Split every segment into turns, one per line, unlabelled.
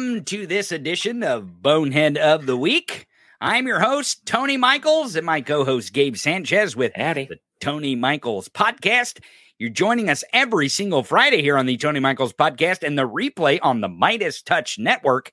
Welcome to this edition of Bonehead of the Week. I'm your host, Tony Michaels, and my co host, Gabe Sanchez, with
Howdy.
the Tony Michaels podcast. You're joining us every single Friday here on the Tony Michaels podcast and the replay on the Midas Touch Network.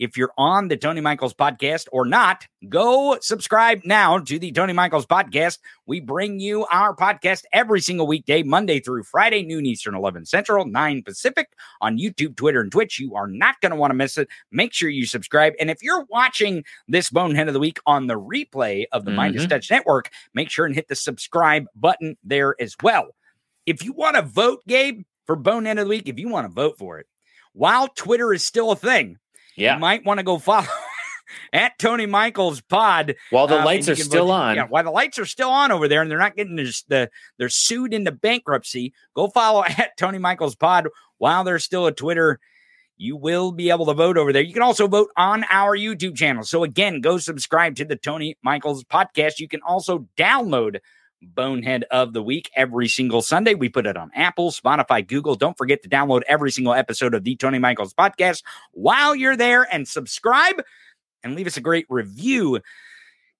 If you're on the Tony Michaels podcast or not, go subscribe now to the Tony Michaels podcast. We bring you our podcast every single weekday, Monday through Friday, noon Eastern, 11 Central, 9 Pacific on YouTube, Twitter, and Twitch. You are not going to want to miss it. Make sure you subscribe. And if you're watching this Bonehead of the Week on the replay of the Midas
Mhm.
Touch Network, make sure and hit the subscribe button there as well. If you want to vote, Gabe, for Bonehead of the Week, if you want to vote for it, while Twitter is still a thing,
Yeah.
you might want to go follow at Tony Michaels Pod.
While the
um,
lights are still
vote-
on.
Yeah, while the lights are still on over there, and they're not getting their, the they're sued into bankruptcy. Go follow at Tony Michaels Pod while there's still a Twitter. You will be able to vote over there. You can also vote on our YouTube channel. So again, go subscribe to the Tony Michaels podcast. You can also download Bonehead of the Week every single Sunday. We put it on Apple, Spotify, Google. Don't forget to download every single episode of the Tony Michaels podcast while you're there and subscribe and leave us a great review.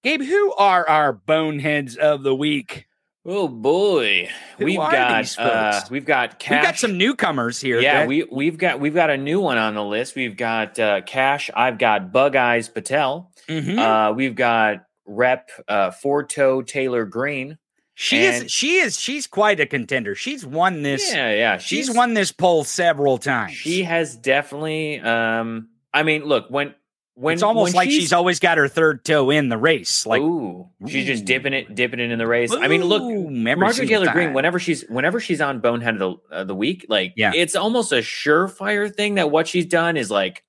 Gabe, who are our boneheads of the week?
Oh boy,
Who
we've got uh, we've got Kash.
We got some newcomers here.
Yeah,
that-
we we've got we've got a new one on the list. We've got uh, Kash. I've got Bug Eyes Patel.
Mhm.
Uh, we've got Rep uh, Four Toe Taylor Greene.
She
and-
is she is she's quite a contender. She's won this.
Yeah, yeah.
she's, won this poll several times.
She has definitely. Um, I mean, look when when
it's almost
when
like she's, always got her third toe in the race. Like
ooh, she's just dipping it, dipping it in the race. I mean, look,
Ooh,
Marjorie Taylor
time.
Greene, whenever she's whenever she's on Bonehead of the uh, the week, like
Yeah.
it's almost a surefire thing that what she's done is like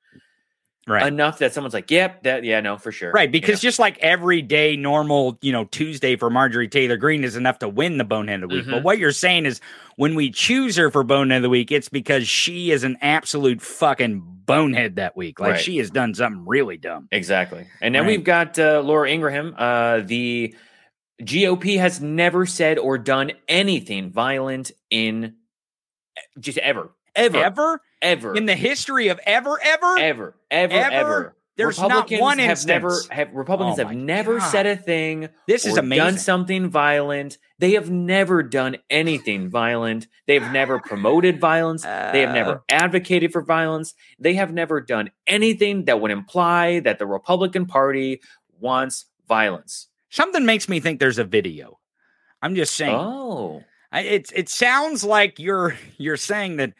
right.
enough that someone's like, "Yep, that yeah, no, for sure."
Right,
You
because just like everyday normal, you know, Tuesday for Marjorie Taylor Greene is enough to win the Bonehead of the Week. But
Mhm.
what you're saying is when we choose her for Bonehead of the Week, it's because she is an absolute fucking bonehead that week. Like
Right.
she has done something really dumb.
exactly. And then
Right.
we've got uh, Laura Ingraham. Uh, the GOP has never said or done anything violent in just ever, ever,
Ever
ever,
in the history of ever, ever,
ever, ever,
Ever?
ever.
There's not one
have never
instance.
have Republicans
Oh
have never
God.
said a thing
this is amazing.
done something violent. They have never done anything violent. They've never promoted violence. They have
Uh,
never advocated for violence. They have never done anything that would imply that the Republican Party wants violence.
Something makes me think there's a video. I'm just saying.
Oh,
I, it it sounds like you're you're saying that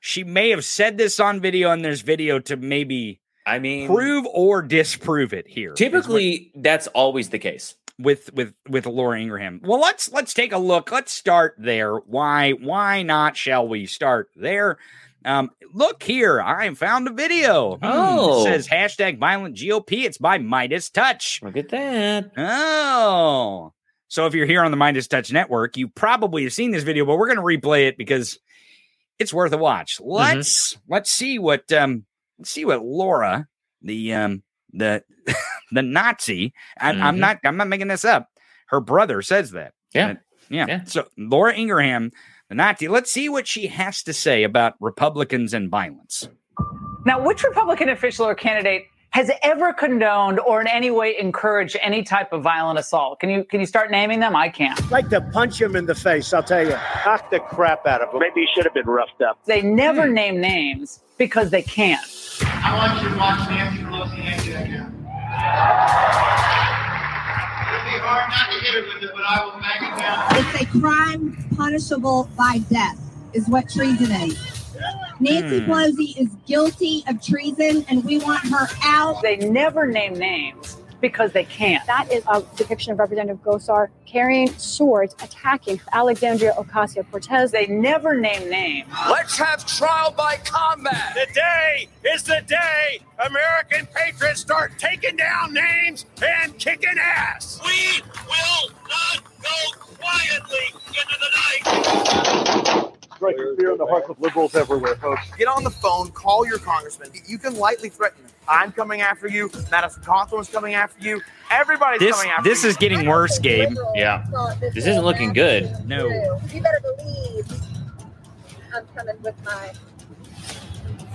she may have said this on video, and there's video to maybe
I mean,
prove or disprove it here. is what-
typically that's always the case.
with with with Laura Ingraham. Well, let's let's take a look. Let's start there. Why why not? Shall we start there? Um, look here, I found a video. Hmm,
Oh.
it says hashtag violent GOP. It's by Midas Touch.
Look at that.
Oh, so if you're here on the Midas Touch Network, you probably have seen this video, but we're going to replay it because it's worth a watch. Let's let's see what um let's see what Laura, the um the the Nazi, I, I'm
Mhm.
not I'm not making this up. Her brother says that.
Yeah.
Yeah.
Yeah.
So Laura Ingraham, the Nazi. Let's see what she has to say about Republicans and violence.
Now, which Republican official or candidate has ever condoned or in any way encouraged any type of violent assault? Can you can you start naming them? I can't.
like to punch him in the face, I'll tell you.
knock the crap out of him. Maybe he should have been roughed up.
They never hmm. name names because they can't.
I want you to watch Nancy Pelosi answer that now. It'll be hard not to hit her with it, but I will back it down.
It's a crime punishable by death, is what treason is. Nancy
Hmm.
Pelosi is guilty of treason, and we want her out.
They never name names because they can't.
That is a depiction of Representative Gosar carrying swords, attacking Alexandria Ocasio Cortez.
They never name names.
Let's have trial by combat.
Today is the day American patriots start taking down names and kicking ass.
We will not go quietly into the night.
Strike fear in the hearts of liberals everywhere, folks.
Get on the phone, call your congressman. You can lightly threaten him. I'm coming after you. Madison Cawthorn's coming after you. Everybody's
This
coming after
this
you.
This is getting worse, Gabe.
Yeah. This isn't looking good.
No.
You better believe I'm coming with my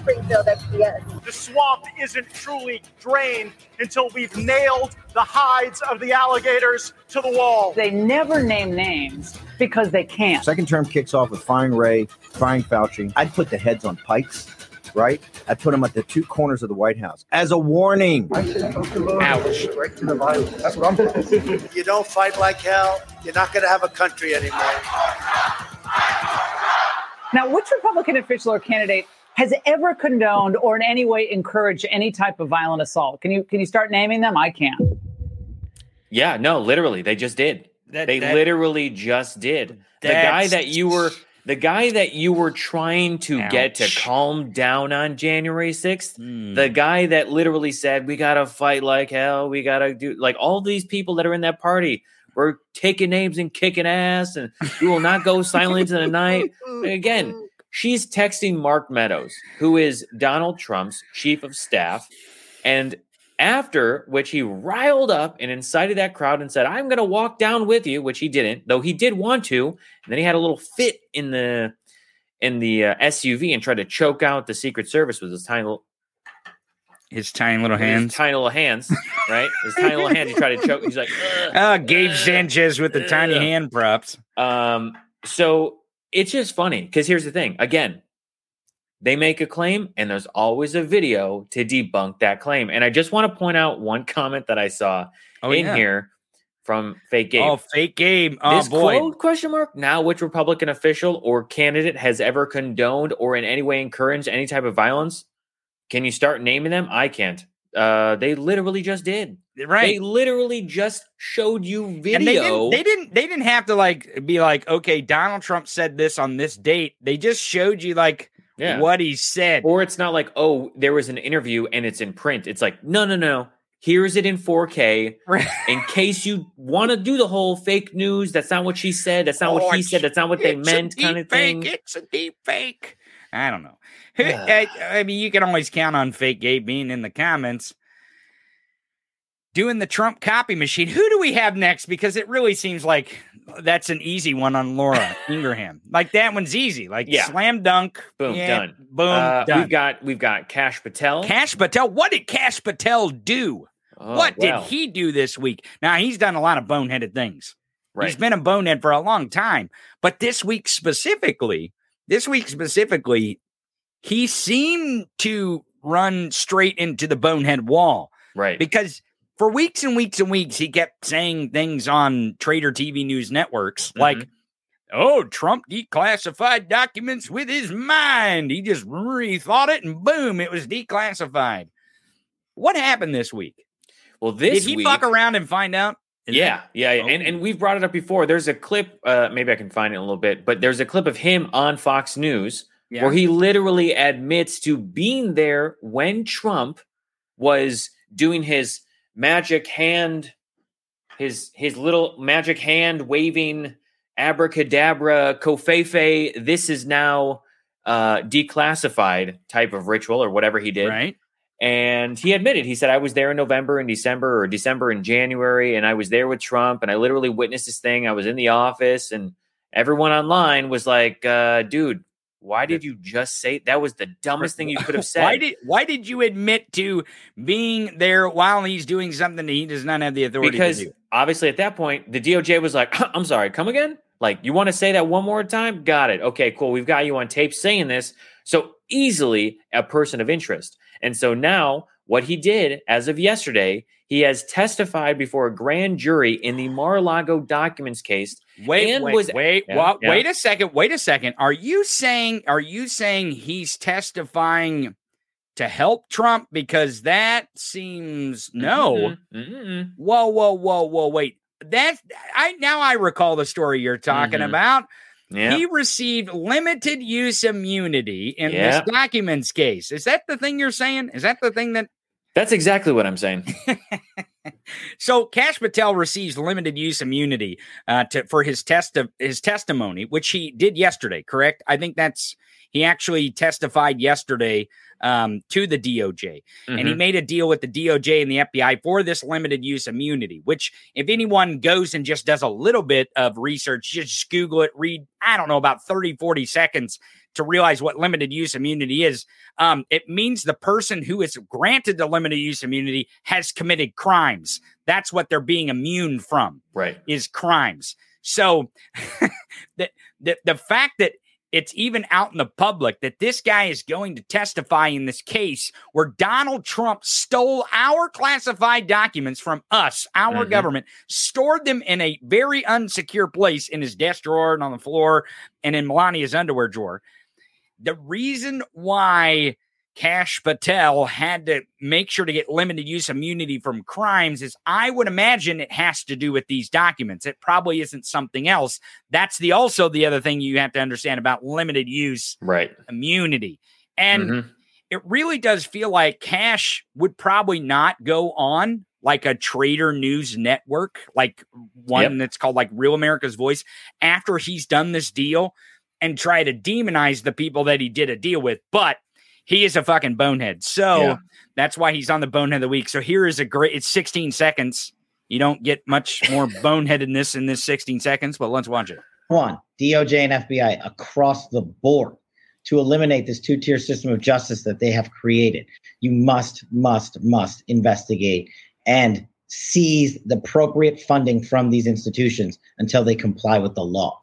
Springfield FCS.
The swamp isn't truly drained until we've nailed the hides of the alligators to the wall.
They never name names because they can't.
Second term kicks off with firing Ray, firing Fauci. I'd put the heads on pikes, right? I'd put them at the two corners of the White House as a warning.
Ouch.
Right to the Bible. That's what I'm.
You don't fight like hell, you're not going to have a country anymore.
Now, which Republican official or candidate has ever condoned or in any way encouraged any type of violent assault? Can you can you start naming them? I can't.
Yeah, no, literally, they just did.
That-
they
that-
literally just did. The guy that you were the guy that you were trying to get to calm down on January 6th,
Hmm.
the guy that literally said, We gotta fight like hell, we gotta do like all these people that are in that party were taking names and kicking ass, and we will not go silent into the night. Again, she's texting Mark Meadows, who is Donald Trump's chief of staff, and after which he riled up and incited that crowd and said, "I'm going to walk down with you," which he didn't, though he did want to. And then he had a little fit in the in the uh, SUV and tried to choke out the Secret Service with his tiny little
His tiny little
with his
hands.
tiny little hands, right? His tiny little hands. He tried to choke. He's like.
Ah, Gabe Sanchez with the tiny
Ugh.
hand props.
Um, so it's just funny because here's the thing. Again, they make a claim, and there's always a video to debunk that claim. And I just want to point out one comment that I saw
Oh,
in
yeah.
here from Fake Game.
Oh, fake Game. Oh
this
boy.
quote question mark now which republican official or candidate has ever condoned or in any way encouraged any type of violence can you start naming them i can't uh they literally just did
Right.
they literally just showed you video
And they didn't, they didn't they didn't have to like be like, okay, Donald Trump said this on this date. They just showed you like
Yeah.
what he said.
or it's not like oh there was an interview and it's in print it's like no no no here's it in 4k
Right.
in case you want to do the whole fake news that's not what she said that's not
Oh,
what he said that's not what they meant kind of
deep fake.
thing
It's a deep fake. I don't know. I, I mean, you can always count on fake Gabe being in the comments doing the Trump copy machine. Who do we have next? Because it really seems like that's an easy one on Laura Ingraham. Like that one's easy. Like
Yeah.
slam dunk.
Boom,
yeah,
done.
Boom,
Uh,
done.
we've got we've got Kash Patel
Kash Patel. What did Kash Patel do?
Oh,
what
wow.
did he do this week? Now he's done a lot of boneheaded things.
Right.
He's been a bonehead for a long time. But this week specifically, this week specifically, he seemed to run straight into the bonehead wall
right.
because for weeks and weeks and weeks, he kept saying things on Trader TV news networks
Mm-hmm.
like, oh, Trump declassified documents with his mind. He just rethought it and boom, it was declassified. What happened this week?
well, this
Did he
week,
fuck around and find out? Is
yeah,
that-
yeah, and and we've brought it up before. There's a clip. Uh, maybe I can find it in a little bit, but there's a clip of him on Fox News
Yeah.
where he literally admits to being there when Trump was doing his magic hand, his his little magic hand waving abracadabra covfefe. This is now uh, declassified type of ritual or whatever he did.
right.
And he admitted, he said, I was there in November and December or December and January, and I was there with Trump and I literally witnessed this thing. I was in the office and everyone online was like, uh, dude, why did you just say that was the dumbest thing you could have said?
Why did why did you admit to being there while he's doing something that he does not have the authority
because
to do?
obviously at that point, the DOJ was like, I'm sorry, come again? Like, you want to say that one more time? Got it. Okay, cool. We've got you on tape saying this. So easily a person of interest. And so now what he did as of yesterday, he has testified before a grand jury in the Mar-a-Lago documents case.
Wait,
and
wait,
was-
wait,
Yeah,
wa-
yeah.
wait a second, wait a second. Are you saying are you saying he's testifying to help Trump? Because that seems no.
Mhm, mhm.
Whoa, whoa, whoa, whoa, wait. That I now I recall the story you're talking
Mhm.
about.
Yeah.
He received limited use immunity in
Yeah.
this documents case. Is that the thing you're saying? Is that the thing that
That's exactly what I'm saying.
so Kash Patel receives limited use immunity uh, to for his test of his testimony, which he did yesterday. Correct? I think that's he actually testified yesterday um, to the DOJ. And he
Mhm.
made a deal with the DOJ and the FBI for this limited use immunity, which, if anyone goes and just does a little bit of research, just Google it, read, I don't know, about 30, 40 seconds to realize what limited use immunity is. Um, it means the person who is granted the limited use immunity has committed crimes. That's what they're being immune from
Right.
is crimes. So the, the the fact that it's even out in the public that this guy is going to testify in this case where Donald Trump stole our classified documents from us, our
Mhm.
government, stored them in a very unsecure place in his desk drawer and on the floor and in Melania's underwear drawer. The reason why Kash Patel had to make sure to get limited use immunity from crimes is I would imagine it has to do with these documents. It probably isn't something else. That's the also the other thing you have to understand about limited use
Right.
immunity. And
Mhm.
it really does feel like Kash would probably not go on like a trader news network, like one
Yep.
that's called like Real America's Voice, after he's done this deal and try to demonize the people that he did a deal with. But he is a fucking bonehead. So
Yeah.
that's why he's on the bonehead of the week. So here is a great, it's 16 seconds. You don't get much more boneheadedness in this 16 seconds, but let's watch it.
One, DOJ and FBI across the board to eliminate this two tier system of justice that they have created. You must, must, must investigate and seize the appropriate funding from these institutions until they comply with the law.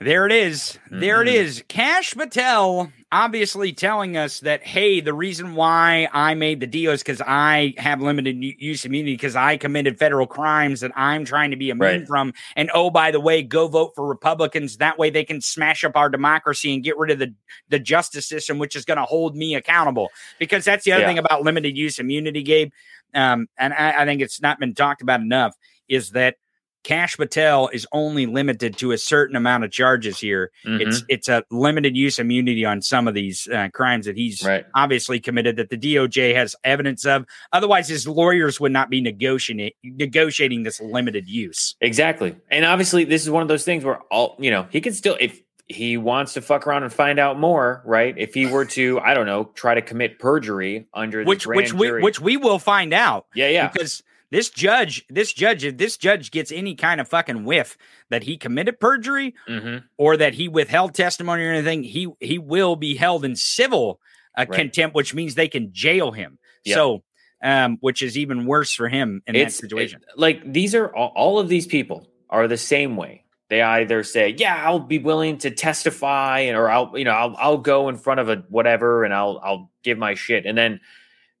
There it is. There it
Mhm.
is. Kash Patel obviously telling us that, hey, the reason why I made the deal is because I have limited use immunity because I committed federal crimes that I'm trying to be immune
Right.
from. And oh, by the way, go vote for Republicans. That way they can smash up our democracy and get rid of the, the justice system, which is going to hold me accountable. Because that's the other
Yeah.
thing about limited use immunity, Gabe. Um, and I, I think it's not been talked about enough is that Kash Patel is only limited to a certain amount of charges here.
Mm-hmm.
It's it's a limited use immunity on some of these uh, crimes that he's
Right.
obviously committed that the DOJ has evidence of. Otherwise, his lawyers would not be negotiating negotiating this limited use.
Exactly. And obviously, this is one of those things where all you know, he can still if he wants to fuck around and find out more, right? If he were to, I don't know, try to commit perjury under
Which
grand
which we
jury.
which we will find out.
yeah, yeah,
Because this judge, this judge, if this judge gets any kind of fucking whiff that he committed perjury
hmm
or that he withheld testimony or anything, he he will be held in civil uh,
Right.
contempt, which means they can jail him.
Yeah.
So, um, which is even worse for him in
it's
that situation.
it- like these are all, all of these people are the same way. They either say, "Yeah, I'll be willing to testify," and or I'll, you know, I'll I'll go in front of a whatever, and I'll I'll give my shit, and then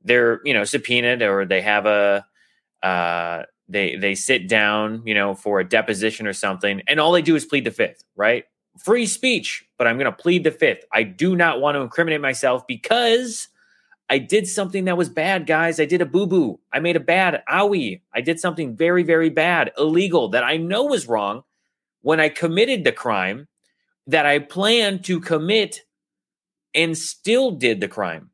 they're you know subpoenaed or they have a uh they they sit down you know for a deposition or something and all they do is plead the fifth right? Free speech but i'm going to plead the fifth. I do not want to incriminate myself because i did something that was bad guys. I did a boo-boo. I made a bad owie. I did something very very bad illegal that i know was wrong when i committed the crime that i planned to commit and still did the crime.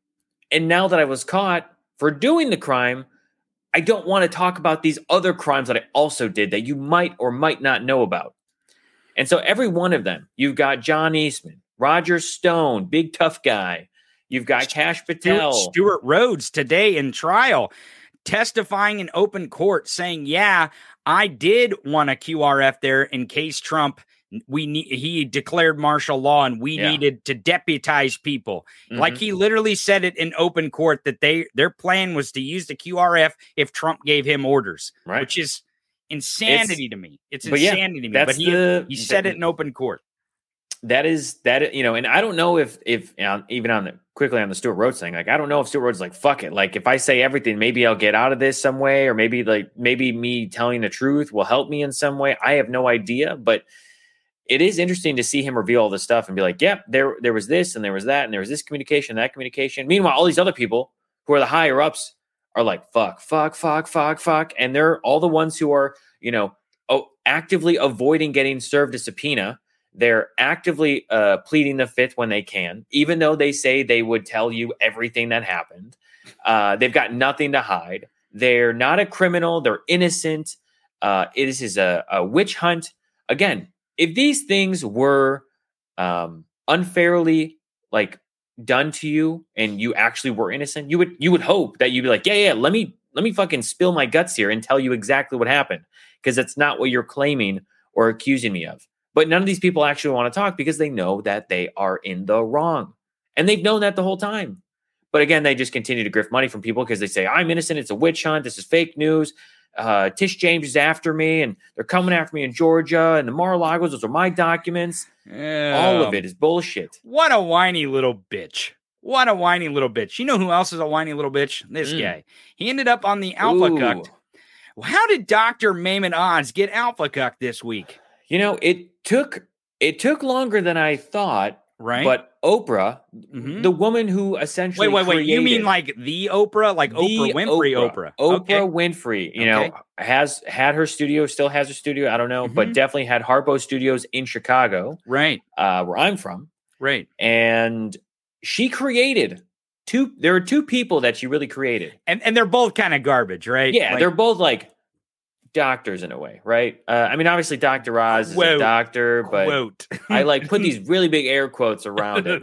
And now that i was caught for doing the crime I don't want to talk about these other crimes that I also did that you might or might not know about. And so every one of them, you've got John Eastman, Roger Stone, big tough guy. You've got Kash Patel.
Stewart, Stewart Rhodes today in trial testifying in open court saying, "Yeah, I did want a QRF there in case Trump we need he declared martial law and we
Yeah.
needed to deputize people." Like
Mhm.
he literally said it in open court that they their plan was to use the QRF if Trump gave him orders,
Right.
which is insanity to me. It's
but yeah,
insanity to me. But he,
the-
he said it in open court.
that is that you know, and I don't know if if uh, even on the quickly on the Stewart Rhodes thing, like I don't know if Stewart Rhodes is like fuck it, like if I say everything, maybe I'll get out of this some way, or maybe like maybe me telling the truth will help me in some way. I have no idea, but it is interesting to see him reveal all this stuff and be like, yep, there there was this and there was that and there was this communication, that communication. Meanwhile, all these other people who are the higher ups are like fuck, fuck, fuck, fuck, fuck, and they're all the ones who are you know oh, actively avoiding getting served a subpoena. They're actively uh, pleading the fifth when they can, even though they say they would tell you everything that happened. Uh, they've got nothing to hide. They're not a criminal. They're innocent. Uh, this is a, a witch hunt. Again, if these things were um, unfairly like done to you and you actually were innocent, you would you would hope that you'd be like, yeah, yeah, let me let me fucking spill my guts here and tell you exactly what happened because that's not what you're claiming or accusing me of. But none of these people actually want to talk because they know that they are in the wrong. And they've known that the whole time. But again, they just continue to grift money from people because they say, I'm innocent. It's a witch hunt. This is fake news. Uh, Tish James is after me and they're coming after me in Georgia and the Mar-a-Lagos. Those are my documents. All of it is bullshit.
What a whiny little bitch. What a whiny little bitch. You know who else is a whiny little bitch? This
Mm.
guy. He ended up on the Alpha
Ooh.
Cucked. How did Dr. Mehmet Oz get Alpha Cucked this week?
You know, it took it took longer than I thought.
Right.
But Oprah,
Mhm.
the woman who essentially
Wait, wait, wait. You mean like the Oprah? Like
The
Oprah Winfrey Oprah?
Oprah
Okay.
Winfrey, you
Okay.
know, has had her studio, still has her studio. I don't know,
Mm-hmm.
but definitely had Harpo Studios in Chicago,
Right.
uh, where I'm from.
Right.
And she created two. There are two people that she really created.
And and they're both kind of garbage, right?
Yeah,
Like-
they're both like doctors in a way, right? Uh, I mean, obviously, Dr. Oz is
Quote.
a doctor, but. I like put these really big air quotes around it.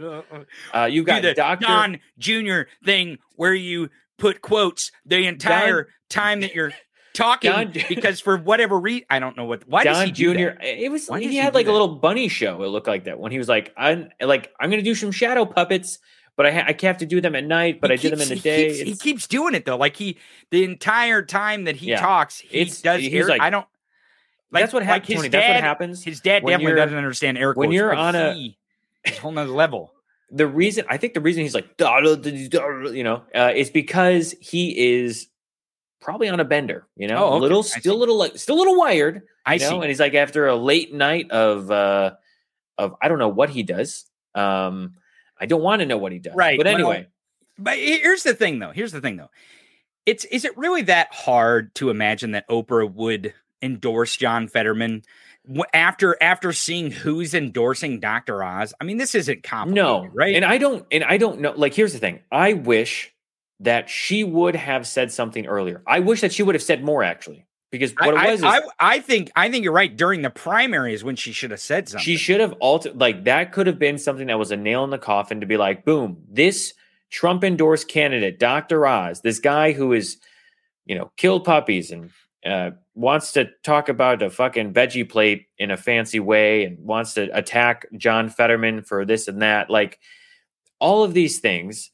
Uh,
Do
got
the
Doctor
Don Jr. thing where you put quotes the entire time that you're talking
Don-
because for whatever reason I don't know what why
Don Jr. It was he
he
had like
that?
a little bunny show. It looked like that when he was like, I'm like I'm gonna do some shadow puppets, but I ha- I have to do them at night, but
He
I did them in the
he
day.
keeps- He keeps, doing it though. Like he the entire time that he
Yeah.
talks, he
It's-
does
he's
air-
like-
I don't like
that's what
like
happens.
his dad,
that's what happens.
His dad definitely doesn't understand quotes.
when you're on a-
whole nother level.
the reason I think the reason he's like you know uh, is because he is probably on a bender. You know,
Oh,
a
okay.
little still a little like still a little wired.
I
know?
see.
and he's like after a late night of uh of I don't know what he does. Um, I don't want to know what he does.
Right,
but
well,
anyway.
But here's the thing, though. Here's the thing, though. It's is it really that hard to imagine that Oprah would endorse John Fetterman after after seeing who's endorsing Dr. Oz? I mean, this isn't complicated,
No,
right?
And I don't, and I don't know. Like, here's the thing: I wish that she would have said something earlier. I wish that she would have said more, actually, because what
I-
it was is
I, I think I think you're right. During the primaries, when she should have said something.
she should have altered. Like, that could have been something that was a nail in the coffin to be like, boom, this Trump endorsed candidate, Dr. Oz, this guy who is, you know, killed puppies and uh, wants to talk about a fucking veggie plate in a fancy way and wants to attack John Fetterman for this and that. Like all of these things,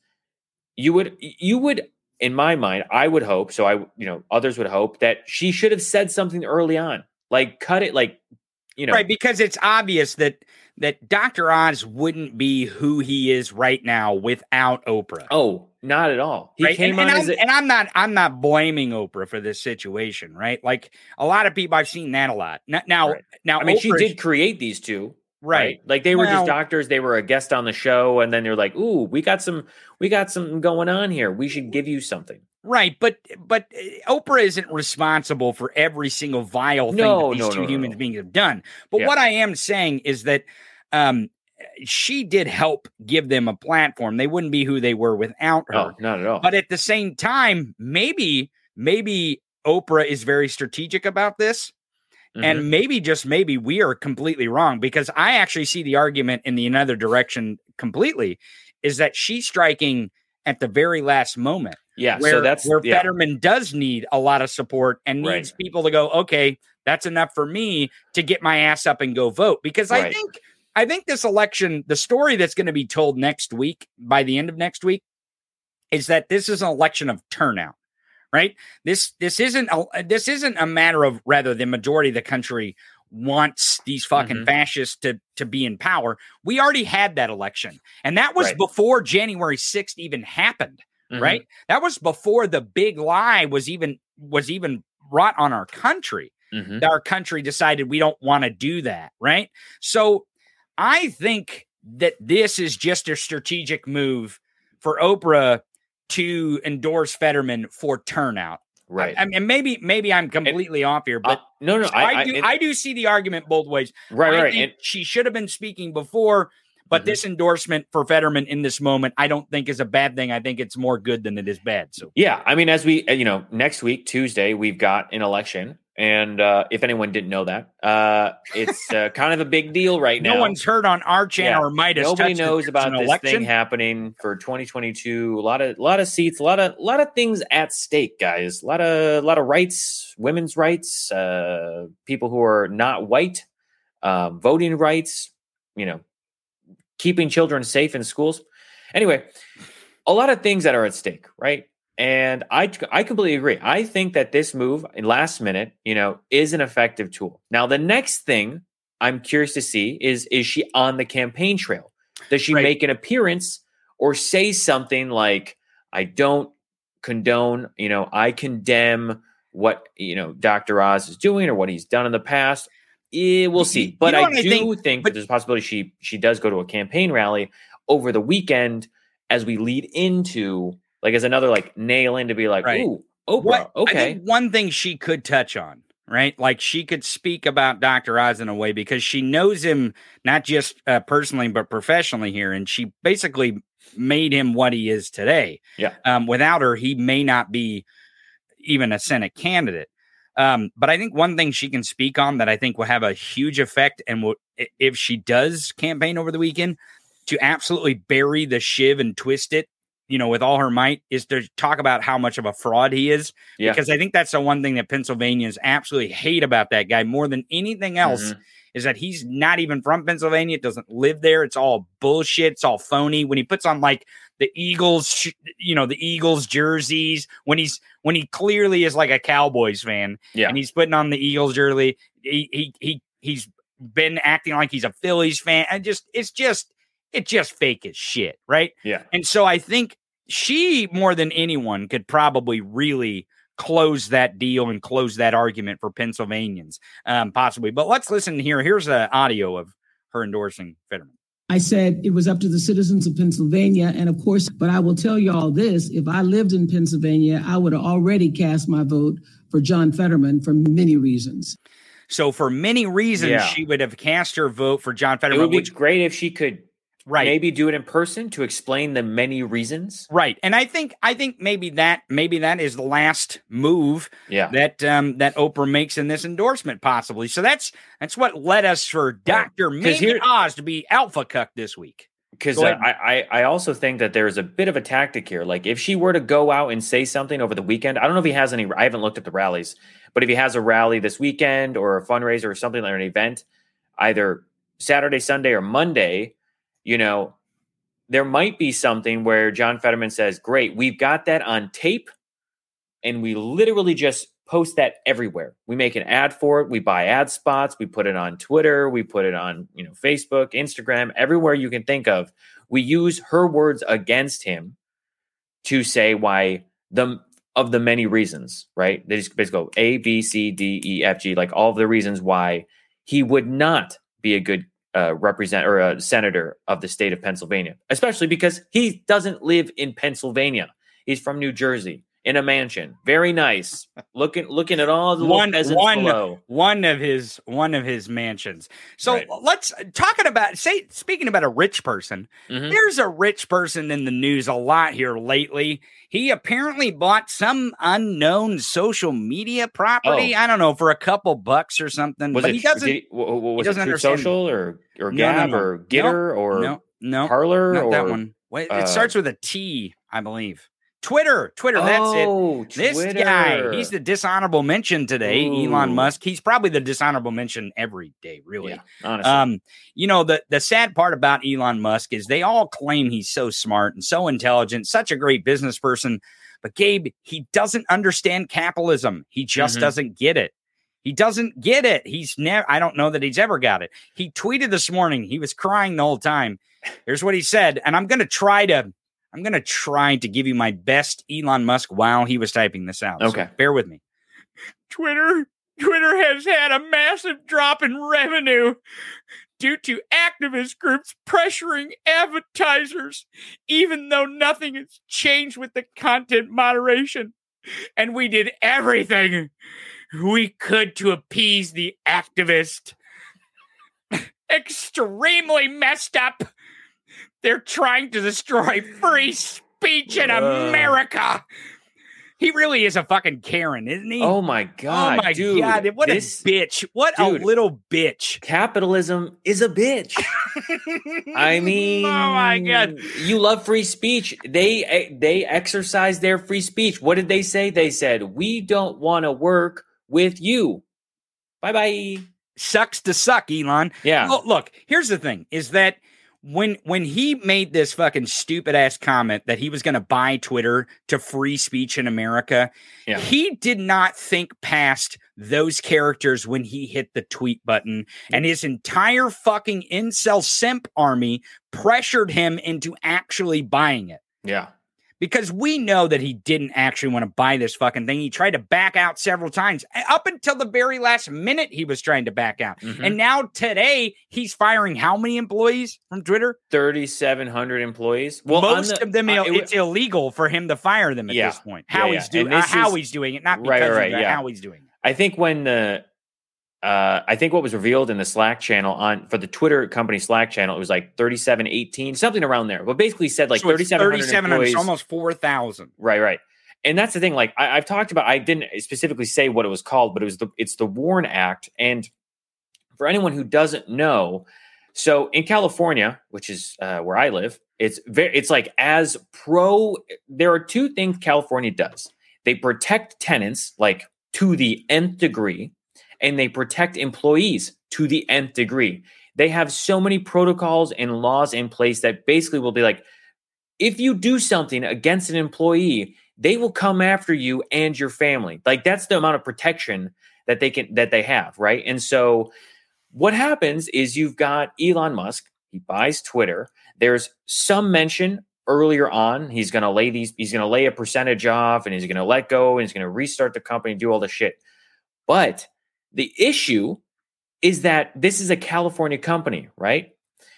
you would you would in my mind, I would hope. So I, you know, others would hope that she should have said something early on, like cut it, like you know,
right because it's obvious that that Dr. Oz wouldn't be who he is right now without Oprah.
Oh, not at all. He
right?
came
and, and
on
I'm,
as a,
and I'm not I'm not blaming Oprah for this situation, right? Like a lot of people I've seen that a lot. Now now,
Right.
now
I mean, she did create these two,
right.
Like they were just doctors. They were a guest on the show, and then they're like, "Ooh, we got some, we got something going on here. We should give you something."
Right, but but uh, Oprah isn't responsible for every single vile thing
No,
that these
no,
two
no, no,
human
no.
beings have done. But
Yeah.
what I am saying is that um she did help give them a platform. They wouldn't be who they were without her.
Oh, not at all.
But at the same time, maybe maybe Oprah is very strategic about this.
Mhm.
And maybe just maybe we are completely wrong because I actually see the argument in the another direction completely is that she's striking at the very last moment
yeah,
where,
so that's
where
yeah.
Fetterman does need a lot of support and
Right.
needs people to go, okay, that's enough for me to get my ass up and go vote. Because I think I think this election, the story that's going to be told next week, by the end of next week, is that this is an election of turnout. Right? This this isn't a this isn't a matter of rather the majority of the country wants these fucking
Mhm.
fascists to to be in power. We already had that election. And that was
Right.
before January 6th even happened
Mhm.
right that was before the big lie was even was even brought on our country
Mhm.
that our country decided we don't want to do that right so i think that this is just a strategic move for oprah to endorse fetterman for turnout
right.
I, I mean maybe maybe i'm completely off here but
Uh, no, no,
I,
I,
do
and-
I do see the argument both ways
right,
I
right,
think
and
she should have been speaking before but
Mhm.
this endorsement for Fetterman in this moment, I don't think is a bad thing. I think it's more good than it is bad. So
yeah. I mean, as we, uh, you know, next week Tuesday we've got an election. And uh, if anyone didn't know that, uh, it's uh, kind of a big deal right now.
No one's heard on our channel
Yeah.
or Midas.
Nobody knows about this
election.
thing happening for 2022. A lot of lot of seats, a lot of lot of things at stake, guys. A lot of lot of rights, women's rights, uh, people who are not white, um, voting rights. You know, keeping children safe in schools. Anyway, a lot of things that are at stake, right? And I I completely agree. I think that this move, last minute, you know, is an effective tool. Now, the next thing I'm curious to see is is she on the campaign trail? Does she make an appearance or say something like, "I don't condone," you know, I condemn what you know Dr. Oz is doing or what he's done in the past. Eh, we'll see. But
know
I
what I
do
think?
think, that there's a possibility she she does go to a campaign rally over the weekend as we lead into like as another like nail in to be like,
Right.
ooh, Oprah,
What- I
okay.
think one thing she could touch on, right? Like she could speak about Dr. Oz in a way because she knows him not just uh, personally but professionally here, and she basically made him what he is today.
Yeah.
Um, without her, he may not be even a Senate candidate. Um, but I think one thing she can speak on that I think will have a huge effect, and will, if she does campaign over the weekend, to absolutely bury the shiv and twist it, you know, with all her might, is to talk about how much of a fraud he is.
Yeah.
Because I think that's the one thing that Pennsylvanians absolutely hate about that guy more than anything else.
Mhm.
Is that he's not even from Pennsylvania, it doesn't live there. It's all bullshit. It's all phony. When he puts on like the Eagles, you know, the Eagles jerseys, when he's when he clearly is like a Cowboys fan,
Yeah.
and he's putting on the Eagles jersey, he he he he's been acting like he's a Phillies fan. And just it's just it's just fake as shit, right?
Yeah.
And so I think she more than anyone could probably really close that deal and close that argument for Pennsylvanians, um, possibly. But let's listen here. Here's the audio of her endorsing Fetterman.
I said it was up to the citizens of Pennsylvania. And of course, but I will tell you all this if I lived in Pennsylvania, I would have already cast my vote for John Fetterman for many reasons.
So for many reasons,
Yeah.
she would have cast her vote for John Fetterman.
It
Fetterman.
would be
which-
great if she could
Right.
maybe do it in person to explain the many reasons.
Right. And I think I think maybe that maybe that is the last move
Yeah.
that um that Oprah makes in this endorsement possibly. So that's that's what led us for Dr. Megan
here-
Oz to be alpha cuck this week.
Because uh. I, I I also think that there's a bit of a tactic here. Like if she were to go out and say something over the weekend, I don't know if he has any. I haven't looked at the rallies, but if he has a rally this weekend or a fundraiser or something like an event, either Saturday, Sunday, or Monday, you know, there might be something where John Fetterman says, "Great, we've got that on tape," and we literally just post that everywhere. We make an ad for it. We buy ad spots. We put it on Twitter. We put it on you know Facebook, Instagram, everywhere you can think of. We use her words against him to say why the of the many reasons, right? They just basically go A, B, C, D, E, F, G, like all of the reasons why he would not be a good uh, represent or a senator of the state of Pennsylvania, especially because he doesn't live in Pennsylvania. He's from New Jersey in a mansion, very nice, looking looking at all the
one one
below.
one of his one of his mansions. So
Right.
let's talking about say speaking about a rich person.
Mhm.
There's a rich person in the news a lot here lately. He apparently bought some unknown social media property.
Oh.
I don't know for a couple bucks or something.
Was
but
it?
he doesn't.
he- wa- was it
doesn't understand.
Social or or
No, no,
Gab
no.
or Gettr or
no, no,
Parler
not that one. Wait, it
uh,
starts with a T, I believe. Twitter, Twitter. That's
Oh,
it. This guy, he's the dishonorable mention today. Elon Musk. He's probably the dishonorable mention every day, really.
Yeah, honestly.
Um, you know, the the sad part about Elon Musk is they all claim he's so smart and so intelligent, such a great business person. But Gabe, he doesn't understand capitalism. He just
Mhm.
doesn't get it. He doesn't get it. He's never, I don't know that he's ever got it. He tweeted this morning. He was crying the whole time. Here's what he said. And I'm going to try to, I'm going to try to give you my best Elon Musk while he was typing this out. So
Okay.
bear with me. Twitter, Twitter has had a massive drop in revenue due to activist groups pressuring advertisers, even though nothing has changed with the content moderation. And we did everything we could to appease the activist. Extremely messed up. They're trying to destroy free speech in. America. He really is a fucking Karen, isn't he?
Oh my god,
oh my
dude,
god! What
this-
a bitch! What
dude.
a little bitch!
Capitalism is a bitch. I mean,
Oh my God.
you love free speech. They eh, they exercise their free speech. What did they say? They said, "We don't want to work with you." Bye bye.
Sucks to suck, Elon.
Yeah.
Well, look, here's the thing: is that when when he made this fucking stupid ass comment that he was going to buy Twitter to free speech in America,
Yeah.
he did not think past those characters when he hit the tweet button, and his entire fucking incel simp army pressured him into actually buying it.
Yeah.
Because we know that he didn't actually want to buy this fucking thing. He tried to back out several times. Up until the very last minute, he was trying to back out.
Mhm.
And now today, he's firing how many employees from Twitter?
Thirty-seven hundred employees. Well,
Most
the-
of them,
uh, it
it's illegal for him to fire them at
Yeah.
this point. How
yeah.
he's doing,
And this
how
is-
he's doing it, not
Right,
because
right,
of that,
yeah.
how he's doing it.
I think when the uh, I think what was revealed in the Slack channel on for the Twitter company Slack channel, it was like 3718, something around there. But basically said like
So
3700
3,700,
employees.
almost 4,000.
Right, right. And that's the thing. Like I, I've talked about, I didn't specifically say what it was called, but it was the it's the WARN Act. And for anyone who doesn't know, so in California, which is uh, where I live, it's very it's like as pro. There are two things California does. They protect tenants like to the nth degree, and they protect employees to the nth degree. They have so many protocols and laws in place that basically will be like, if you do something against an employee, they will come after you and your family. Like that's the amount of protection that they can that they have, right? And so what happens is you've got Elon Musk, he buys Twitter. There's some mention earlier on he's going to lay these he's going to lay a percentage off and he's going to let go and he's going to restart the company do all the shit. But the issue is that this is a California company, right?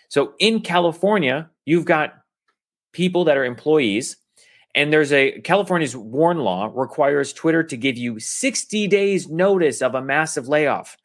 So in California, you've got people that are employees and there's a California's WARN law requires Twitter to give you 60 days notice of a massive layoff.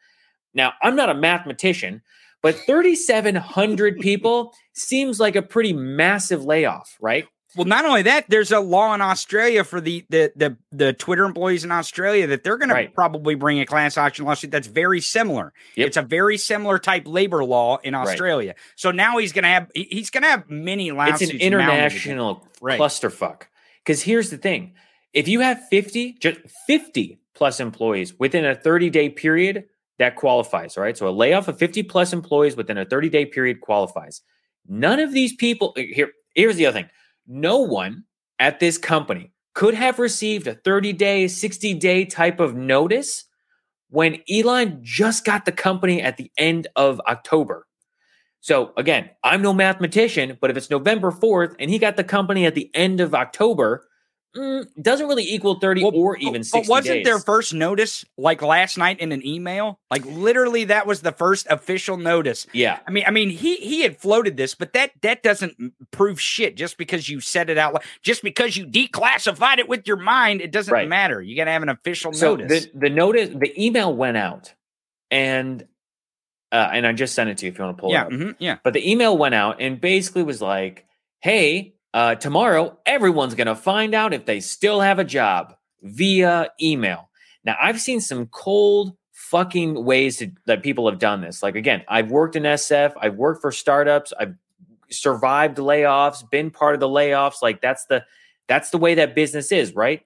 Now, I'm not a mathematician, but 3700 people seems like a pretty massive layoff, right?
Well, not only that, there's a law in Australia for the the the, the Twitter employees in Australia that they're going
Right.
to probably bring a class action lawsuit that's very similar. It's a very similar type labor law in
Right.
Australia. So now he's going to have he's going to have many lawsuits.
It's an
mounted against him.
international
Right.
clusterfuck. Because here's the thing: if you have 50, just 50 plus employees within a 30 day period, that qualifies. All right. So a layoff of 50 plus employees within a 30 day period qualifies. None of these people here. Here's the other thing: no one at this company could have received a 30 day, 60 day type of notice when Elon just got the company at the end of October. So again, I'm no mathematician, but if it's November 4th and he got the company at the end of October, mm, doesn't really equal 30 or even 60
But wasn't
days.
their first notice like last night in an email? Like literally, that was the first official notice.
Yeah.
I mean, I mean, he he had floated this, but that that doesn't prove shit. Just because you said it out loud, just because you declassified it with your mind, it doesn't
Right.
matter. You got to have an official
so
notice.
the the notice the email went out and uh, and I just sent it to you if you want to pull
yeah,
it up.
mhm, yeah.
But the email went out and basically was like, "Hey, uh, tomorrow everyone's gonna find out if they still have a job via email." Now, I've seen some cold fucking ways to, that people have done this. Like again, I've worked in SF, I've worked for startups, I've survived layoffs, been part of the layoffs. Like that's the that's the way that business is, right?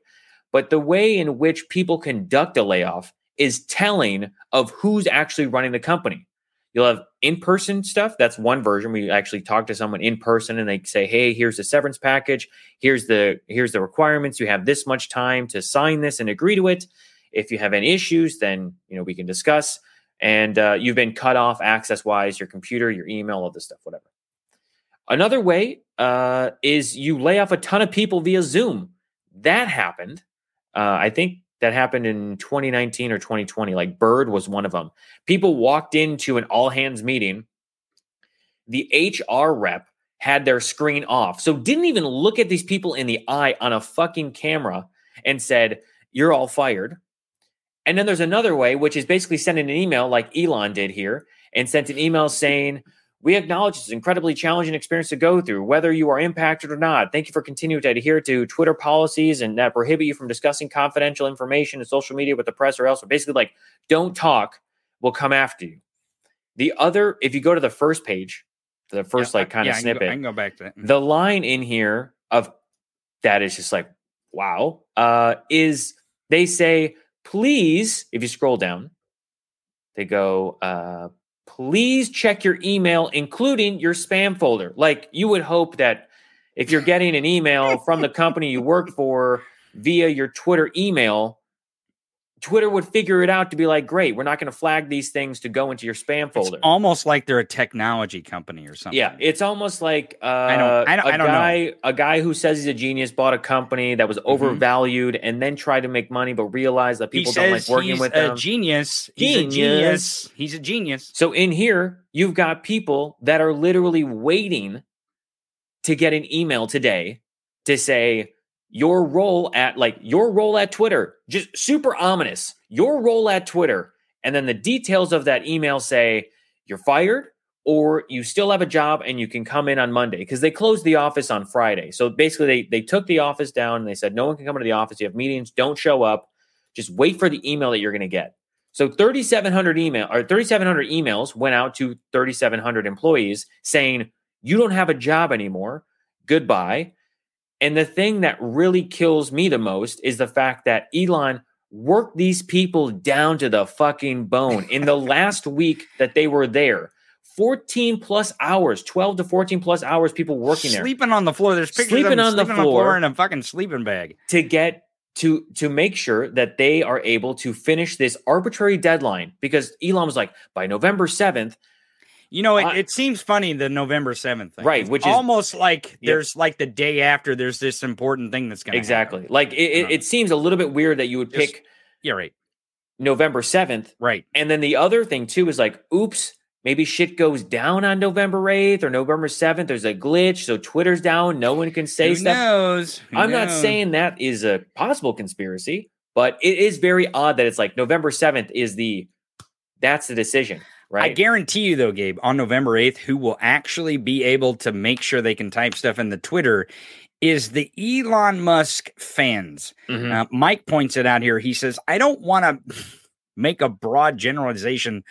But the way in which people conduct a layoff is telling of who's actually running the company. You'll have in-person stuff. That's one version. We actually talk to someone in person and they say, "Hey, here's the severance package. Here's the here's the requirements. You have this much time to sign this and agree to it. If you have any issues, then you know we can discuss." And uh, you've been cut off access-wise, your computer, your email, all this stuff, whatever. Another way uh, is you lay off a ton of people via Zoom. That happened. Uh, I think that happened in 2019 or 2020. Like Bird was one of them. People walked into an all hands meeting. The HR rep had their screen off, so didn't even look at these people in the eye on a fucking camera and said, "You're all fired." And then there's another way, which is basically sending an email like Elon did here and sent an email saying, We acknowledge it's an incredibly challenging experience to go through, whether you are impacted or not. Thank you for continuing to adhere to Twitter policies and that prohibit you from discussing confidential information in social media with the press or elsewhere. Basically, like, don't talk, we'll come after you. The other, if you go to the first page, the first
Yeah,
like kind
yeah,
of
I can go-
snippet,
I can go back to that.
the line in here of that is just like wow uh is they say please if you scroll down they go uh please check your email including your spam folder. Like you would hope that if you're getting an email from the company you work for via your twitter email twitter would figure it out to be like great we're not going to flag these things to go into your spam folder.
It's almost like they're a technology company or something.
yeah, it's almost like uh,
I don't- I don't-
a
I don't know.
a guy who says he's a genius bought a company that was
Mm-hmm.
overvalued and then tried to make money, but realized that
He
people don't like working
he's
with
a
them.
genius. He's a
Genius.
genius. He's a genius.
So in here, you've got people that are literally waiting to get an email today to say your role at like your role at Twitter, just super ominous. Your role at Twitter, and then the details of that email say you're fired or you still have a job and you can come in on Monday because they closed the office on Friday. So basically, they they took the office down and they said no one can come into the office. You have meetings, don't show up. Just wait for the email that you're going to get. So 3,700 email or 3,700 emails went out to 3,700 employees saying you don't have a job anymore. Goodbye. And the thing that really kills me the most is the fact that Elon worked these people down to the fucking bone in the last week that they were there. 14 plus hours, 12 to 14 plus hours, people working there
Sleeping on the floor. There's pictures
Sleeping
of them
on the
sleeping
floor.
in a fucking sleeping bag.
to get to to make sure that they are able to finish this arbitrary deadline because Elon was like by November 7th
You know, it, it seems funny the November seventh thing,
Right,
It's
which is-
almost like there's like the day after. There's this important thing that's going to
exactly like it, it, uh-huh. it seems a little bit weird that you would
Just-
pick
Yeah, right,
November 7th
right.
and then the other thing too is like oops maybe shit goes down on November 8th or November 7th there's a glitch so Twitter's down. No one can say
Who
stuff.
knows? Who
I'm not saying that is a possible conspiracy but it is very odd that it's like November 7th is the that's the decision right
I guarantee you, though, Gabe, on November 8th, who will actually be able to make sure they can type stuff in the Twitter is the Elon Musk fans.
Mhm.
Uh, Mike points it out here. He says, I don't want to make a broad generalization,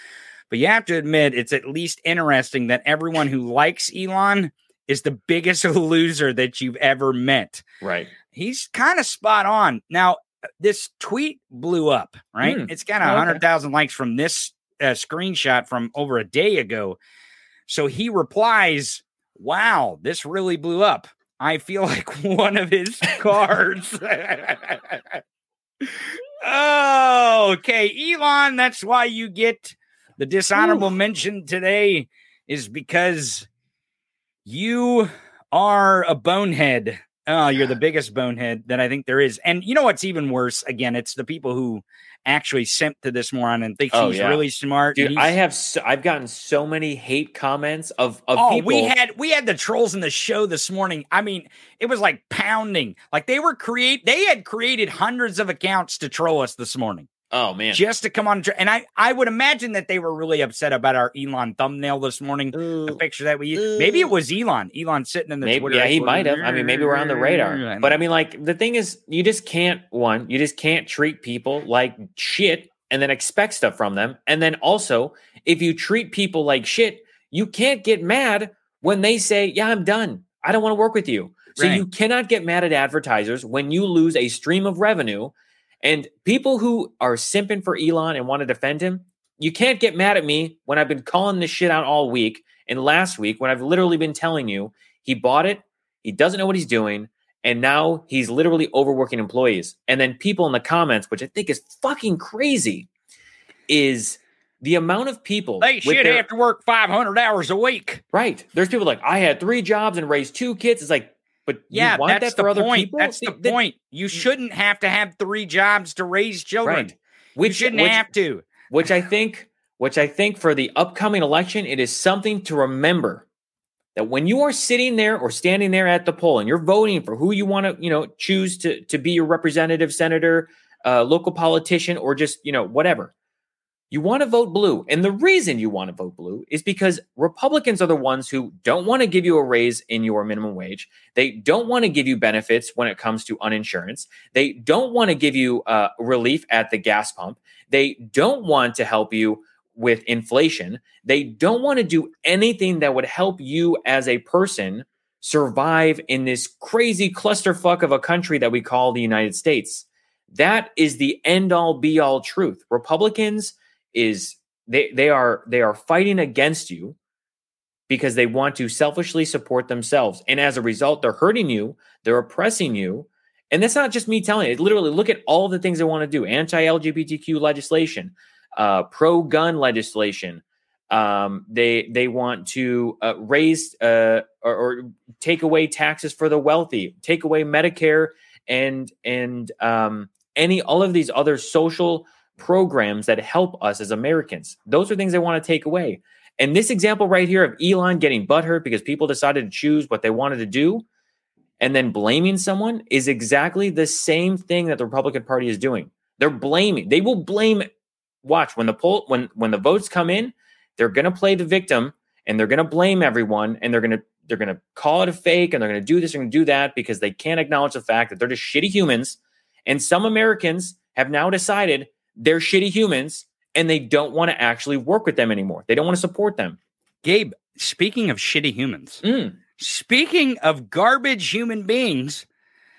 but you have to admit it's at least interesting that everyone who likes Elon is the biggest loser that you've ever met.
right
He's kind of spot on. Now, this tweet blew up, right?
Hmm.
It's got
Oh,
a
okay.
100,000 likes from this uh, screenshot from over a day ago. So he replies, Wow, this really blew up. I feel like one of his cards. oh, okay. Elon, that's why you get the dishonorable mention today, is because you are a bonehead. Oh, you're the biggest bonehead that I think there is. And you know what's even worse? Again, it's the people who actually simp to this moron and think
Oh,
he's
yeah.
really smart.
Dude, I have so, I've gotten so many hate comments of of
oh,
people.
we had we had the trolls in the show this morning. I mean, it was like pounding. Like they were create they had created hundreds of accounts to troll us this morning.
Oh man,
Just to come on, and I I would imagine that they were really upset about our Elon thumbnail this morning. The picture that we used. maybe it was Elon. Elon sitting in the
maybe
Twitter.
yeah, he
headquarters.
might have. I mean, maybe we're on the radar. But I mean, like the thing is, you just can't one. You just can't treat people like shit and then expect stuff from them. And then also, if you treat people like shit, you can't get mad when they say, "Yeah, I'm done. I don't want to work with you." So
Right.
you cannot get mad at advertisers when you lose a stream of revenue. And people who are simping for Elon and want to defend him, you can't get mad at me when I've been calling this shit out all week and last week when I've literally been telling you he bought it, he doesn't know what he's doing, and now he's literally overworking employees. And then people in the comments, which I think is fucking crazy, is the amount of people
They should
their-
have to work five hundred hours a week.
Right. There's people like I had three jobs and raised two kids. It's like, but
Yeah, that's
that
the point.
people?
That's the
Th- th-
point. You shouldn't have to have three jobs to raise children.
Right.
you shouldn't
which-
have to.
which I think, which I think for the upcoming election, it is something to remember that when you are sitting there or standing there at the poll and you're voting for who you want to, you know, choose to to be your representative, senator, uh, local politician, or just you know whatever, You want to vote blue. And the reason you want to vote blue is because Republicans are the ones who don't want to give you a raise in your minimum wage. They don't want to give you benefits when it comes to uninsurance. They don't want to give you uh, relief at the gas pump. They don't want to help you with inflation. They don't want to do anything that would help you as a person survive in this crazy clusterfuck of a country that we call the United States. That is the end all be all truth. Republicans is they they are they are fighting against you because they want to selfishly support themselves. And as a result they're hurting you they're oppressing you. And that's not just me telling it literally look at all the things they want to do anti-lgbtq legislation uh, pro-gun legislation. Um, they they want to uh, raise uh, or, or, take away taxes for the wealthy take away medicare and and um, any all of these other social programs that help us as Americans. Those are things they want to take away. And this example right here of Elon getting butthurt because people decided to choose what they wanted to do and then blaming someone is exactly the same thing that the Republican Party is doing. They're blaming. They will blame. Watch when the poll when when the votes come in, they're going to play the victim and they're going to blame everyone and they're going to they're going to call it a fake and they're going to do this and do that because they can't acknowledge the fact that they're just shitty humans. And some Americans have now decided they're shitty humans and they don't want to actually work with them anymore. They don't want to support them.
Gabe, speaking of shitty humans,
mm.
speaking of garbage human beings,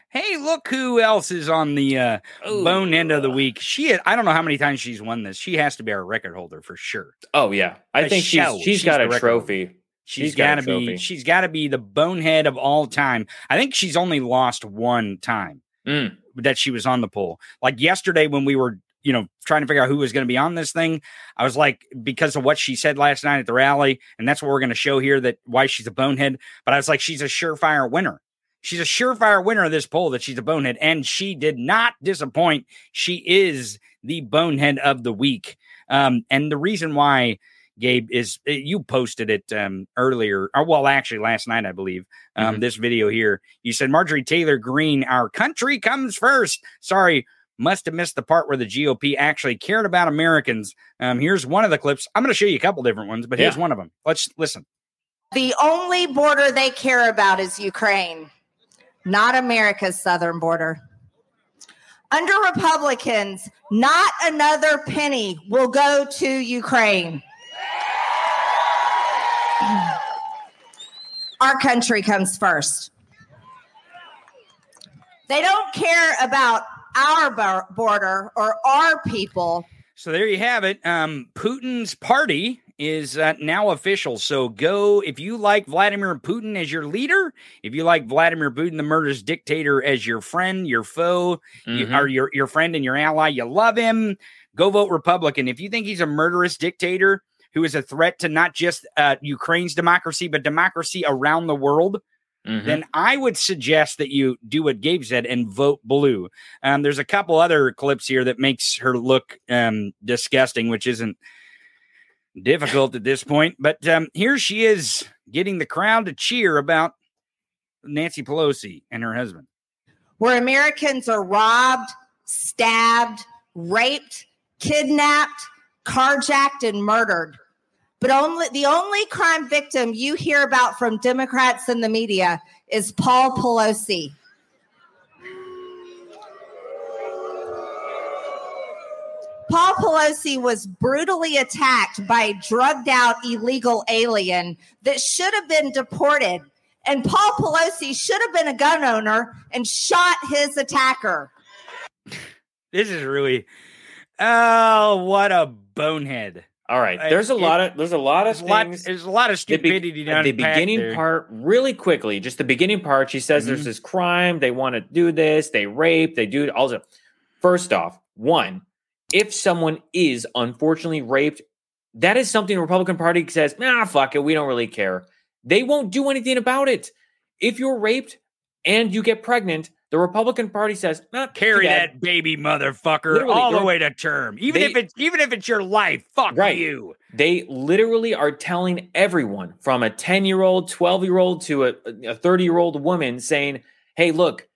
hey, look who else is on the uh, bone end of the week. She, had, I don't know how many times she's won this. She has to be our record holder for sure.
Oh yeah, I
A
think she's she's
She's
got a trophy.
She's
got
got to be. She's got to be the bonehead of all time. I think she's only lost one time
Mm.
that she was on the poll. Like yesterday when we were, you know, trying to figure out who was going to be on this thing, I was like, because of what she said last night at the rally, and that's what we're going to show here that why she's a bonehead. But I was like, she's a surefire winner. She's a surefire winner of this poll that she's a bonehead, and she did not disappoint. She is the bonehead of the week. Um, and the reason why, Gabe, is uh, you posted it um, earlier, or well, actually last night, I believe. Um,
Mhm.
This video here, you said Marjorie Taylor Greene, our country comes first. Sorry, must have missed the part where the GOP actually cared about Americans. Um, here's one of the clips. I'm going to show you a couple different ones, but here's one of them. Let's listen.
The only border they care about is Ukraine, not America's southern border. Under Republicans, not another penny will go to Ukraine. Our country comes first. They don't care about our bor- border or our people.
So there you have it. Um, Putin's party is uh, now official. So go if you like Vladimir Putin as your leader, if you like Vladimir Putin, the murderous dictator, as your friend, your foe, you,
Mhm.
or your your friend and your ally, you love him. Go vote Republican. If you think he's a murderous dictator who is a threat to not just uh, Ukraine's democracy but democracy around the world,
Mhm.
then I would suggest that you do what Gabe said and vote blue. Um, there's a couple other clips here that makes her look um, disgusting, which isn't difficult at this point. But um, here she is getting the crowd to cheer about Nancy Pelosi and her husband.
where Americans are robbed, stabbed, raped, kidnapped, carjacked, and murdered. But only the only crime victim you hear about from Democrats in the media is Paul Pelosi. Paul Pelosi was brutally attacked by a drugged out illegal alien that should have been deported. And Paul Pelosi should have been a gun owner and shot his attacker.
This is really, oh, what a bonehead.
All right. There's a
it-
lot of there's a lot of
There's a lot, there's a lot of
The be-
stupidity to
at the beginning
there.
part, really quickly, just the beginning part, she says
Mhm.
there's this crime. They want to do this. They rape. They do all this. First off, one, if someone is unfortunately raped, that is something the Republican Party says, nah, fuck it. We don't really care. They won't do anything about it. If you're raped and you get pregnant, the Republican Party says, not
Carry that baby motherfucker all the way to term. Even
they-
if it's even if it's your life, fuck
Right.
you.
They literally are telling everyone from a 10 year old, 12 year old to a 30 year old woman saying, Hey, look,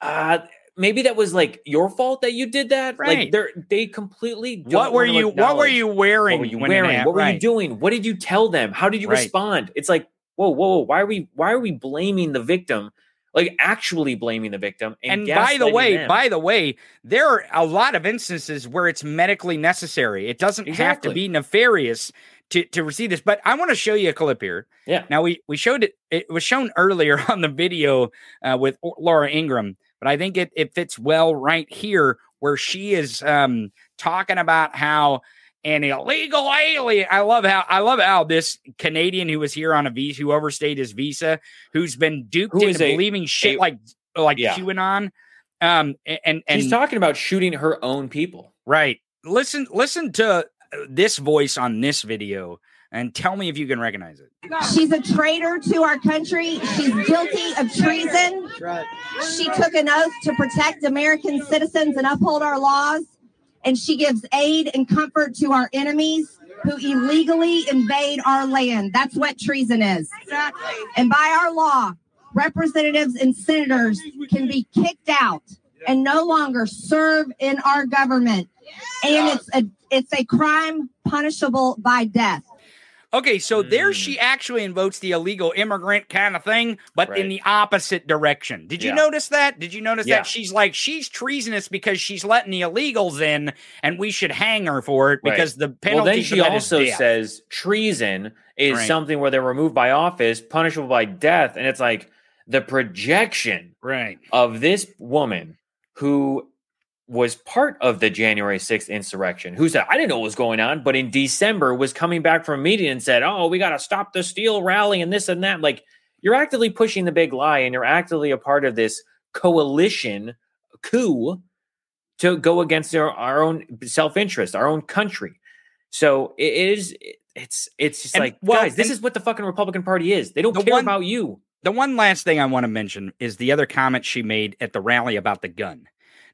uh, maybe that was like your fault that you did that.
Right.
Like they're they completely. Don't
What were you? What were you wearing?
What were you wearing? What were you doing? What did you tell them? How did you
Right.
respond? It's like, whoa, whoa, whoa, why are we why are we blaming the victim? Like actually blaming the victim. And,
And by the way,
them.
by the way, there are a lot of instances where it's medically necessary. It doesn't have to be nefarious to, to receive this. But I want to show you a clip here.
Yeah.
Now we we showed it. It was shown earlier on the video uh, with Laura Ingraham, but I think it it fits well right here where she is um, talking about how an illegal alien. I love how I love how this Canadian who was here on a visa who overstayed his visa, who's been duped
Who is
into
a-
believing shit
a-
like like
Yeah.
QAnon. Um, a- and and
she's talking about shooting her own people.
right. Listen, listen to uh, this voice on this video and tell me if you can recognize it.
She's a traitor to our country. She's guilty of treason. She took an oath to protect American citizens and uphold our laws. And she gives aid and comfort to our enemies who illegally invade our land. That's what treason is. And by our law, representatives and senators can be kicked out and no longer serve in our government. And it's a it's a crime punishable by death.
Okay, so there
Mm.
she actually invokes the illegal immigrant kind of thing, but in the opposite direction. Did you
Yeah.
notice that? Did you notice
Yeah.
that she's like she's treasonous because she's letting the illegals in, and we should hang her for it
Right.
because the penalty.
Well, then she also says treason is
Right.
something where they're removed by office, punishable by death, and it's like the projection
right
of this woman who was part of the January 6th insurrection, who said, I didn't know what was going on, but in December was coming back from a meeting and said, Oh, we got to stop the steal rally and this and that. Like, you're actively pushing the big lie and you're actively a part of this coalition coup to go against our, our own self-interest, our own country. So it is it's it's just
And,
like
well,
guys, this is what the fucking Republican Party is. They don't
The
care
one-
about you.
The one last thing I want to mention is the other comment she made at the rally about the gun.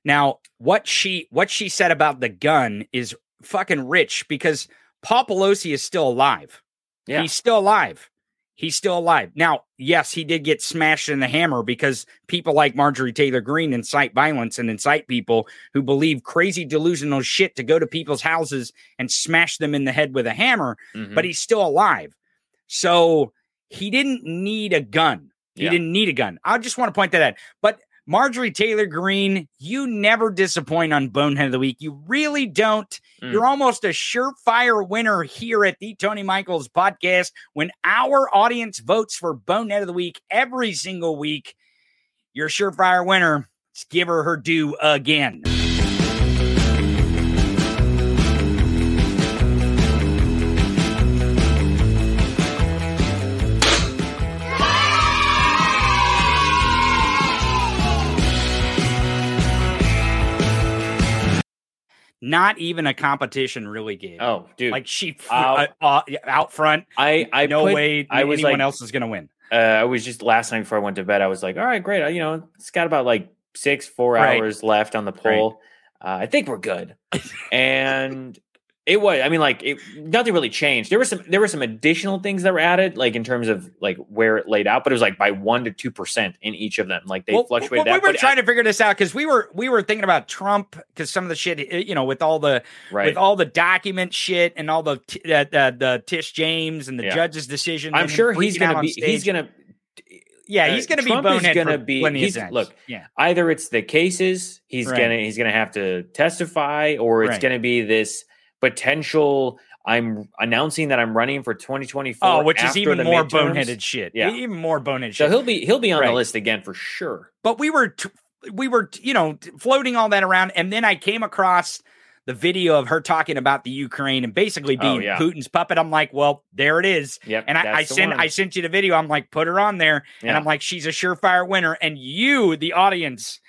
Now, what she what she said about the gun is fucking rich because Paul Pelosi is still alive.
Yeah.
He's still alive. He's still alive. Now, yes, he did get smashed in the hammer because people like Marjorie Taylor Greene incite violence and incite people who believe crazy delusional shit to go to people's houses and smash them in the head with a hammer,
Mhm.
but he's still alive. So he didn't need a gun. He
Yeah.
didn't need a gun. I just want to point that out. But Marjorie Taylor Greene, you never disappoint on Bonehead of the Week. You really don't.
Mm.
You're almost a surefire winner here at the Tony Michaels podcast when our audience votes for Bonehead of the Week every single week. You're a surefire winner. Let's give her her due again. Not even a competition really Gabe.
Oh, dude.
Like she uh, uh, out front.
I I
no
put-
way
I was
anyone
like,
else is going to win.
uh, I was just last night before I went to bed. I was like, all right, great. I- You know, it's got about like six, four
Right.
hours left on the poll. Uh, I think we're good. and it was. I mean, like, it, nothing really changed. There were some. There were some additional things that were added, like in terms of like where it laid out, but it was like by one to two percent in each of them. Like they
Well,
fluctuated.
well, we were trying to figure this out because we were we were thinking about Trump because some of the shit eh, you know with all the
Right.
with all the document shit and all the uh, the, Tish James and the
Yeah.
judge's decision.
I'm sure he's gonna
on
be. He's gonna.
yeah
uh,
he's gonna be
Trump
bonehead
gonna be. He's, look,
yeah
either it's the cases he's
Right.
gonna he's gonna have to testify or it's
Right.
gonna be this potential i'm announcing that i'm running for 2024
oh which is even more
midterms.
boneheaded shit
Yeah.
even more bonehead
so
shit.
he'll be he'll be on
Right.
the list again for sure
but we were t- we were t- you know t- floating all that around and then i came across the video of her talking about the ukraine and basically
Oh,
being
yeah.
putin's puppet i'm like well there it is
Yep,
and i, I sent i sent you the video i'm like put her on there and i'm like she's a surefire winner and you the audience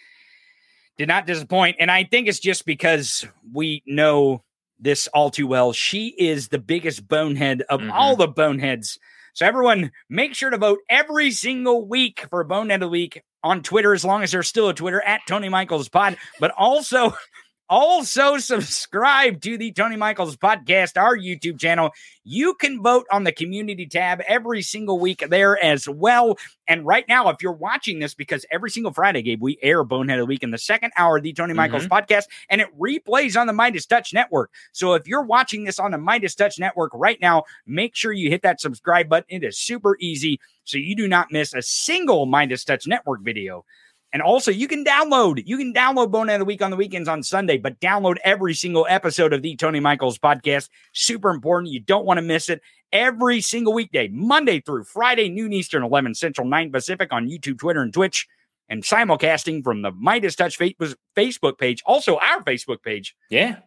did not disappoint and i think it's just because we know this all too well she is the biggest bonehead of
Mhm.
all the boneheads so everyone make sure to vote every single week for bonehead of the week on twitter as long as there's still a twitter at tony michaels pod but also Also, subscribe to the Tony Michaels podcast, our YouTube channel. You can vote on the community tab every single week there as well. And right now, if you're watching this, because every single Friday, Gabe, we air Bonehead of the Week in the second hour of the Tony mm-hmm. Michaels podcast, and it replays on the Midas Touch Network. So if you're watching this on the Midas Touch Network right now, make sure you hit that subscribe button. It is super easy, so you do not miss a single Midas Touch Network video. And also, you can download. You can download Bonehead of the Week on the weekends on Sunday, but download every single episode of the Tony Michaels podcast. Super important. You don't want to miss it. Every single weekday, Monday through Friday, noon Eastern, 11 Central, 9 Pacific on YouTube, Twitter, and Twitch, and simulcasting from the Midas Touch fa- Facebook page, also our Facebook page.
Yeah.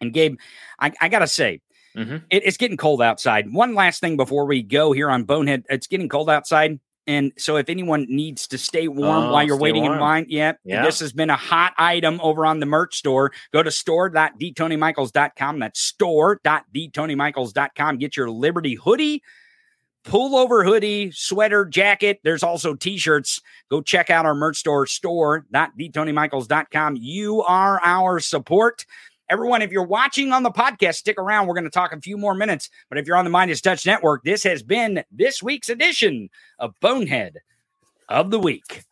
And Gabe, I, I got to say,
Mhm.
it- it's getting cold outside. One last thing before we go here on Bonehead. It's getting cold outside. And so if anyone needs to stay warm
Oh,
while you're waiting in line, yeah,
Yeah.
this has been a hot item over on the merch store. Go to store.thetonymichaels.com. That's store.thetonymichaels.com. Get your Liberty hoodie, pullover hoodie, sweater, jacket. There's also t-shirts. Go check out our merch store, store.thetonymichaels.com. You are our support. Everyone, if you're watching on the podcast, stick around. We're going to talk a few more minutes. But if you're on the Midas Touch Network, this has been this week's edition of Bonehead of the Week.